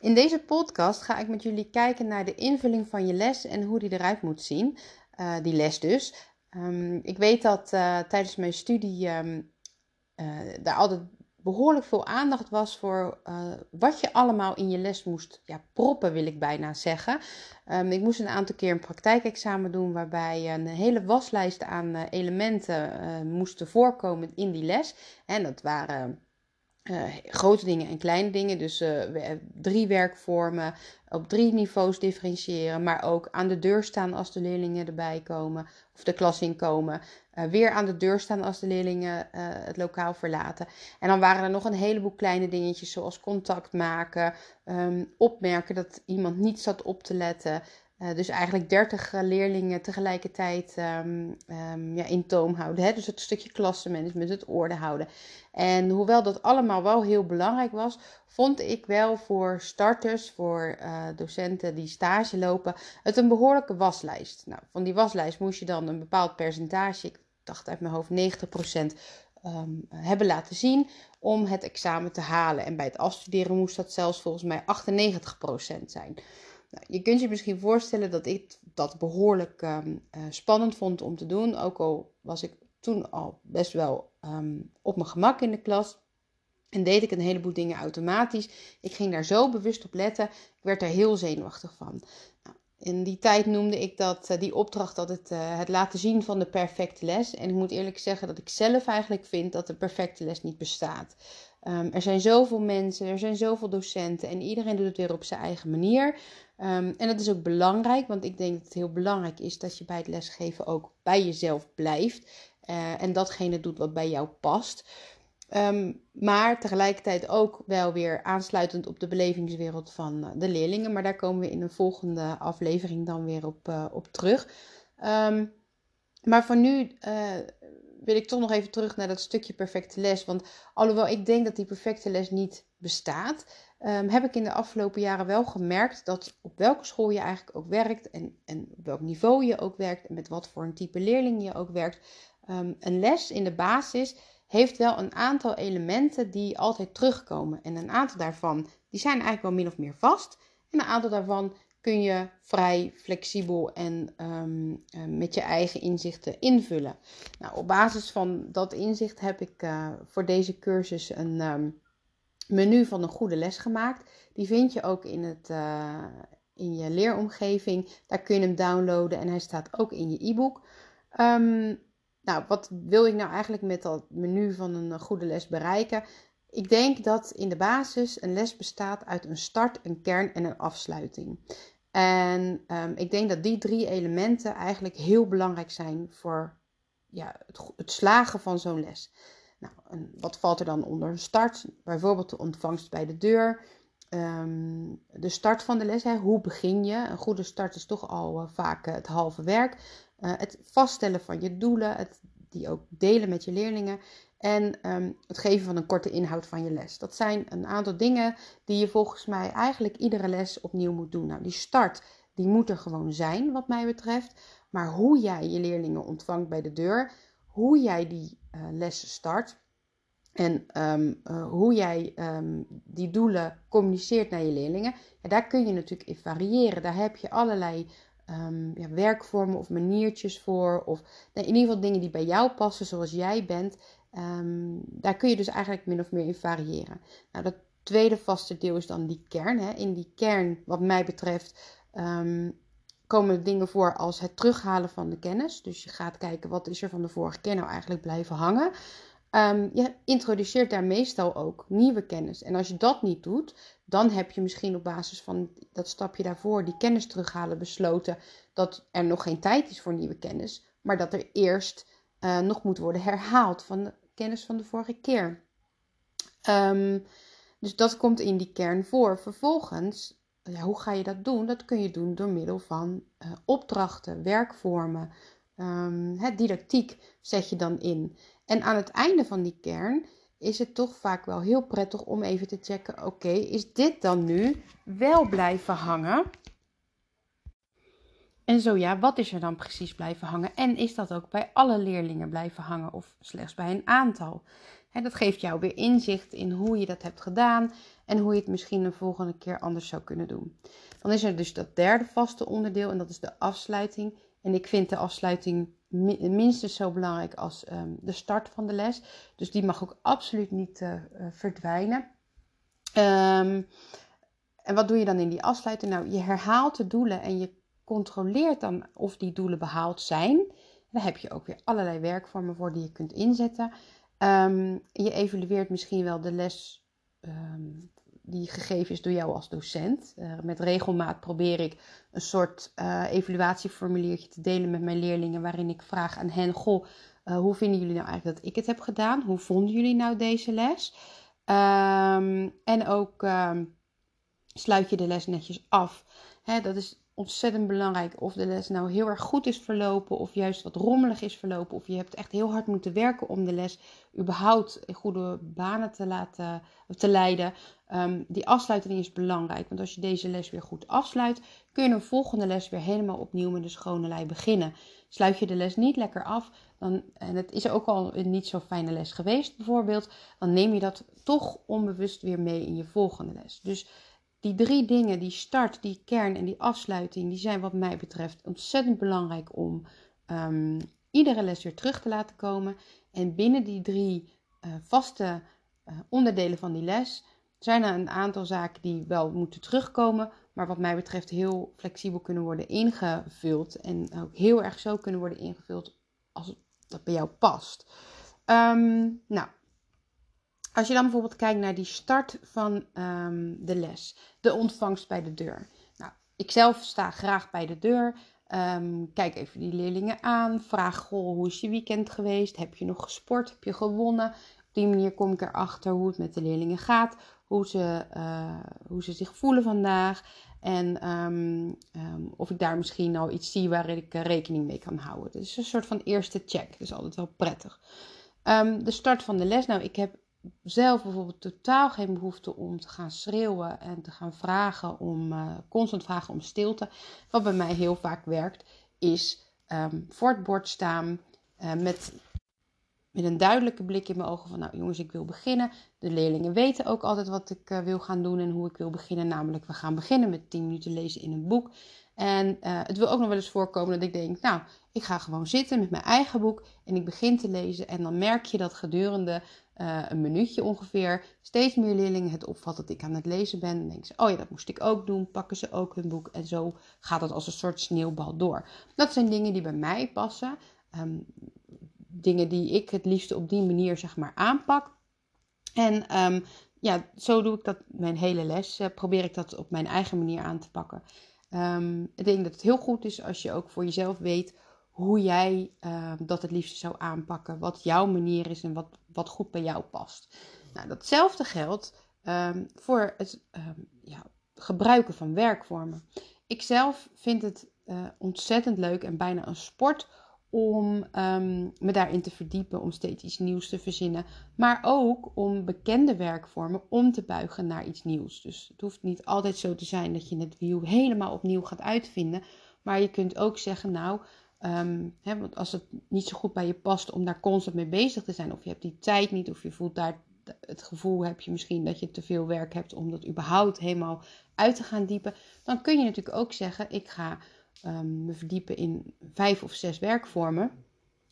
In deze podcast ga ik met jullie kijken naar de invulling van je les en hoe die eruit moet zien. Uh, die les dus. Um, ik weet dat uh, tijdens mijn studie um, daar altijd behoorlijk veel aandacht was voor wat je allemaal in je les moest ja, proppen, wil ik bijna zeggen. Um, ik moest een aantal keer een praktijkexamen doen waarbij een hele waslijst aan elementen moesten voorkomen in die les. En dat waren uh, grote dingen en kleine dingen. Dus uh, drie werkvormen, op drie niveaus differentiëren, maar ook aan de deur staan als de leerlingen erbij komen of de klas inkomen. Weer aan de deur staan als de leerlingen het lokaal verlaten. En dan waren er nog een heleboel kleine dingetjes, zoals contact maken, um, opmerken dat iemand niet zat op te letten. Uh, dus eigenlijk 30 leerlingen tegelijkertijd um, um, ja, in toom houden. Hè? Dus het stukje klassenmanagement, het orde houden. En hoewel dat allemaal wel heel belangrijk was, vond ik wel voor starters, voor uh, docenten die stage lopen, het een behoorlijke waslijst. Nou, van die waslijst moest je dan een bepaald percentage, ik dacht uit mijn hoofd 90%, um, hebben laten zien om het examen te halen. En bij het afstuderen moest dat zelfs volgens mij 98% zijn. Nou, je kunt je misschien voorstellen dat ik dat behoorlijk um, uh, spannend vond om te doen. Ook al was ik toen al best wel um, op mijn gemak in de klas. En deed ik een heleboel dingen automatisch. Ik ging daar zo bewust op letten. Ik werd er heel zenuwachtig van. Nou, in die tijd noemde ik dat, uh, die opdracht dat het, uh, het laten zien van de perfecte les. En ik moet eerlijk zeggen dat ik zelf eigenlijk vind dat de perfecte les niet bestaat. Um, er zijn zoveel mensen, er zijn zoveel docenten en iedereen doet het weer op zijn eigen manier. Um, en dat is ook belangrijk, want ik denk dat het heel belangrijk is dat je bij het lesgeven ook bij jezelf blijft. Uh, en datgene doet wat bij jou past. Um, maar tegelijkertijd ook wel weer aansluitend op de belevingswereld van uh, de leerlingen. Maar daar komen we in een volgende aflevering dan weer op, uh, op terug. Maar voor nu wil ik toch nog even terug naar dat stukje perfecte les. Want alhoewel ik denk dat die perfecte les niet bestaat, um, heb ik in de afgelopen jaren wel gemerkt dat op welke school je eigenlijk ook werkt en, en op welk niveau je ook werkt en met wat voor een type leerling je ook werkt, um, een les in de basis heeft wel een aantal elementen die altijd terugkomen. En een aantal daarvan die zijn eigenlijk wel min of meer vast. En een aantal daarvan kun je vrij flexibel en um, uh, met je eigen inzichten invullen. Nou, op basis van dat inzicht heb ik uh, voor deze cursus een um, menu van een goede les gemaakt. Die vind je ook in, het, uh, in je leeromgeving. Daar kun je hem downloaden en hij staat ook in je e-book. Um, nou, wat wil ik nou eigenlijk met dat menu van een goede les bereiken? Ik denk dat in de basis een les bestaat uit een start, een kern en een afsluiting. En um, ik denk dat die drie elementen eigenlijk heel belangrijk zijn voor ja, het, slagen van zo'n les. Nou, en wat valt er dan onder een start? Bijvoorbeeld de ontvangst bij de deur. Um, de start van de les, hè, hoe begin je? Een goede start is toch al uh, vaak uh, het halve werk. Uh, het vaststellen van je doelen, het, die ook delen met je leerlingen. En um, het geven van een korte inhoud van je les. Dat zijn een aantal dingen die je volgens mij eigenlijk iedere les opnieuw moet doen. Nou, die start, die moet er gewoon zijn, wat mij betreft. Maar hoe jij je leerlingen ontvangt bij de deur, hoe jij die uh, les start en um, uh, hoe jij um, die doelen communiceert naar je leerlingen, ja, daar kun je natuurlijk in variëren. Daar heb je allerlei ja, werkvormen of maniertjes voor. Of nou, in ieder geval dingen die bij jou passen zoals jij bent. Um, daar kun je dus eigenlijk min of meer in variëren. Nou, dat tweede vaste deel is dan die kern. Hè. In die kern, wat mij betreft, um, komen dingen voor als het terughalen van de kennis. Dus je gaat kijken wat is er van de vorige keer nou eigenlijk blijven hangen. Um, je introduceert daar meestal ook nieuwe kennis. En als je dat niet doet, dan heb je misschien op basis van dat stapje daarvoor, die kennis terughalen, besloten dat er nog geen tijd is voor nieuwe kennis, maar dat er eerst uh, nog moet worden herhaald van kennis van de vorige keer. Um, dus dat komt in die kern voor. Vervolgens, ja, hoe ga je dat doen? Dat kun je doen door middel van uh, opdrachten, werkvormen, het didactiek zet je dan in. En aan het einde van die kern is het toch vaak wel heel prettig om even te checken: oké, is dit dan nu wel blijven hangen? En zo ja, wat is er dan precies blijven hangen? En is dat ook bij alle leerlingen blijven hangen of slechts bij een aantal? dat geeft jou weer inzicht in hoe je dat hebt gedaan en hoe je het misschien een volgende keer anders zou kunnen doen. Dan is er dus dat derde vaste onderdeel en dat is de afsluiting. En ik vind de afsluiting minstens zo belangrijk als ehm, de start van de les. Dus die mag ook absoluut niet uh, verdwijnen. Um, en wat doe je dan in die afsluiting? Nou, je herhaalt de doelen en je controleert dan of die doelen behaald zijn. Daar heb je ook weer allerlei werkvormen voor die je kunt inzetten. Um, je evalueert misschien wel de les um, die gegeven is door jou als docent. Uh, met regelmaat probeer ik een soort uh, evaluatieformuliertje te delen met mijn leerlingen, waarin ik vraag aan hen: Goh, uh, hoe vinden jullie nou eigenlijk dat ik het heb gedaan? Hoe vonden jullie nou deze les? Um, en ook sluit je de les netjes af. Dat is ontzettend belangrijk. Of de les nou heel erg goed is verlopen, of juist wat rommelig is verlopen, of je hebt echt heel hard moeten werken om de les überhaupt in goede banen te laten te leiden. Um, die afsluiting is belangrijk, want als je deze les weer goed afsluit, kun je een volgende les weer helemaal opnieuw met de schone lei beginnen. Sluit je de les niet lekker af, dan, en het is ook al een niet zo fijne les geweest bijvoorbeeld, dan neem je dat toch onbewust weer mee in je volgende les. Dus die drie dingen, die start, die kern en die afsluiting, die zijn wat mij betreft ontzettend belangrijk om um, iedere les weer terug te laten komen. En binnen die drie uh, vaste uh, onderdelen van die les zijn er een aantal zaken die wel moeten terugkomen, maar wat mij betreft heel flexibel kunnen worden ingevuld. En ook heel erg zo kunnen worden ingevuld als dat bij jou past. Um, nou, als je dan bijvoorbeeld kijkt naar die start van um, de les, de ontvangst bij de deur. Nou, ik zelf sta graag bij de deur. Um, kijk even die leerlingen aan. Vraag: Goh, hoe is je weekend geweest? Heb je nog gesport? Heb je gewonnen? Op die manier kom ik erachter hoe het met de leerlingen gaat. Hoe ze, uh, hoe ze zich voelen vandaag. En um, of ik daar misschien al iets zie waar ik uh, rekening mee kan houden. Is een soort van eerste check. Is altijd wel prettig. de start van de les. Nou, ik heb zelf bijvoorbeeld totaal geen behoefte om te gaan schreeuwen en te gaan vragen om, uh, constant vragen om stilte. Wat bij mij heel vaak werkt, is um, voor het bord staan uh, met, met een duidelijke blik in mijn ogen van, nou jongens, ik wil beginnen. De leerlingen weten ook altijd wat ik uh, wil gaan doen en hoe ik wil beginnen. Namelijk, we gaan beginnen met 10 minuten lezen in een boek. En het wil ook nog wel eens voorkomen dat ik denk, nou, ik ga gewoon zitten met mijn eigen boek en ik begin te lezen. En dan merk je dat gedurende uh, een minuutje ongeveer, steeds meer leerlingen het opvat dat ik aan het lezen ben. En denken ze, oh ja, dat moest ik ook doen. Pakken ze ook hun boek. En zo gaat het als een soort sneeuwbal door. Dat zijn dingen die bij mij passen. Um, dingen die ik het liefste op die manier zeg maar aanpak. En um, ja, zo doe ik dat mijn hele les. Uh, probeer ik dat op mijn eigen manier aan te pakken. Um, ik denk dat het heel goed is als je ook voor jezelf weet hoe jij uh, dat het liefst zou aanpakken. Wat jouw manier is en wat, wat goed bij jou past. Nou, datzelfde geldt um, voor het um, ja, gebruiken van werkvormen. Ik zelf vind het uh, ontzettend leuk en bijna een sport om me daarin te verdiepen, om steeds iets nieuws te verzinnen. Maar ook om bekende werkvormen om te buigen naar iets nieuws. Dus het hoeft niet altijd zo te zijn dat je het wiel helemaal opnieuw gaat uitvinden. Maar je kunt ook zeggen, nou, Um, hè, want als het niet zo goed bij je past om daar constant mee bezig te zijn, of je hebt die tijd niet, of je voelt daar het gevoel heb je misschien dat je te veel werk hebt om dat überhaupt helemaal uit te gaan diepen, dan kun je natuurlijk ook zeggen: ik ga um, me verdiepen in vijf of zes werkvormen.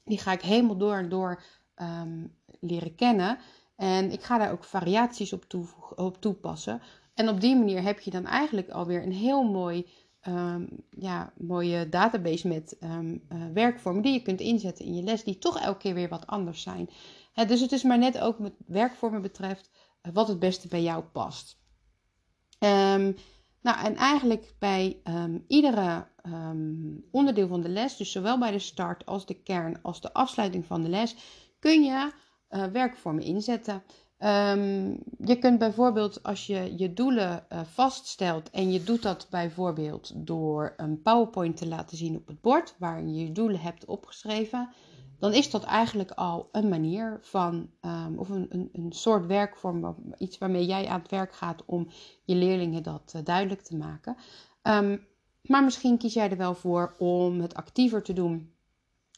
Die ga ik helemaal door en door um, leren kennen. En ik ga daar ook variaties op, op toepassen. En op die manier heb je dan eigenlijk alweer een heel mooi um, ja, mooie database met um, uh, werkvormen die je kunt inzetten in je les, die toch elke keer weer wat anders zijn. dus het is maar net ook met werkvormen betreft uh, wat het beste bij jou past. Um, nou, en eigenlijk bij iedere onderdeel van de les, dus zowel bij de start als de kern als de afsluiting van de les, kun je uh, werkvormen inzetten. Um, je kunt bijvoorbeeld als je je doelen uh, vaststelt en je doet dat bijvoorbeeld door een PowerPoint te laten zien op het bord waarin je je doelen hebt opgeschreven, dan is dat eigenlijk al een manier van, um, of een, een, een, soort werkvorm, iets waarmee jij aan het werk gaat om je leerlingen dat uh, duidelijk te maken. Um, maar misschien kies jij er wel voor om het actiever te doen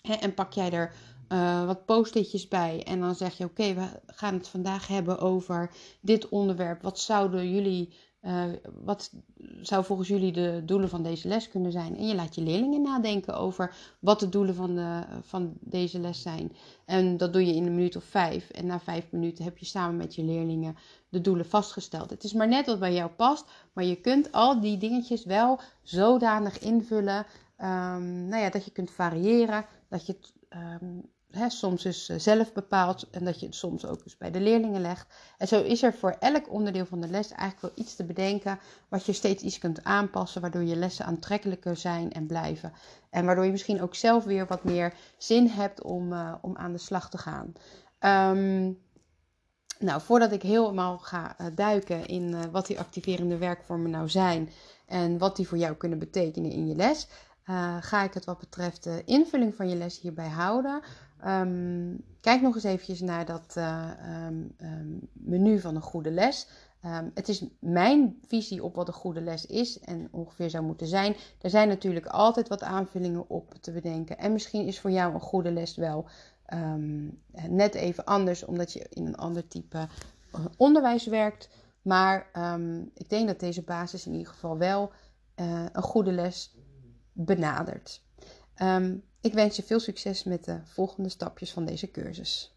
en pak jij er uh, wat post-itjes bij. En dan zeg je: Oké, we gaan het vandaag hebben over dit onderwerp. Wat zouden jullie. Uh, wat zou volgens jullie de doelen van deze les kunnen zijn? En je laat je leerlingen nadenken over wat de doelen van, de, van deze les zijn. En dat doe je in een minuut of vijf. En na vijf minuten heb je samen met je leerlingen de doelen vastgesteld. Het is maar net wat bij jou past. Maar je kunt al die dingetjes wel zodanig invullen. Um, nou ja, dat je kunt variëren. Dat je um, soms dus eh, zelf bepaalt en dat je het soms ook dus bij de leerlingen legt. En zo is er voor elk onderdeel van de les eigenlijk wel iets te bedenken wat je steeds iets kunt aanpassen, waardoor je lessen aantrekkelijker zijn en blijven. En waardoor je misschien ook zelf weer wat meer zin hebt om, uh, om aan de slag te gaan. Um, nou, voordat ik helemaal ga uh, duiken in wat die activerende werkvormen nou zijn en wat die voor jou kunnen betekenen in je les, ga ik het wat betreft de invulling van je les hierbij houden. Um, kijk nog eens eventjes naar dat um, um, menu van een goede les. het is mijn visie op wat een goede les is en ongeveer zou moeten zijn. Er zijn natuurlijk altijd wat aanvullingen op te bedenken. En misschien is voor jou een goede les wel net even anders, omdat je in een ander type uh, onderwijs werkt. Maar ik denk dat deze basis in ieder geval wel uh, een goede les benadert. Um, ik wens je veel succes met de volgende stapjes van deze cursus.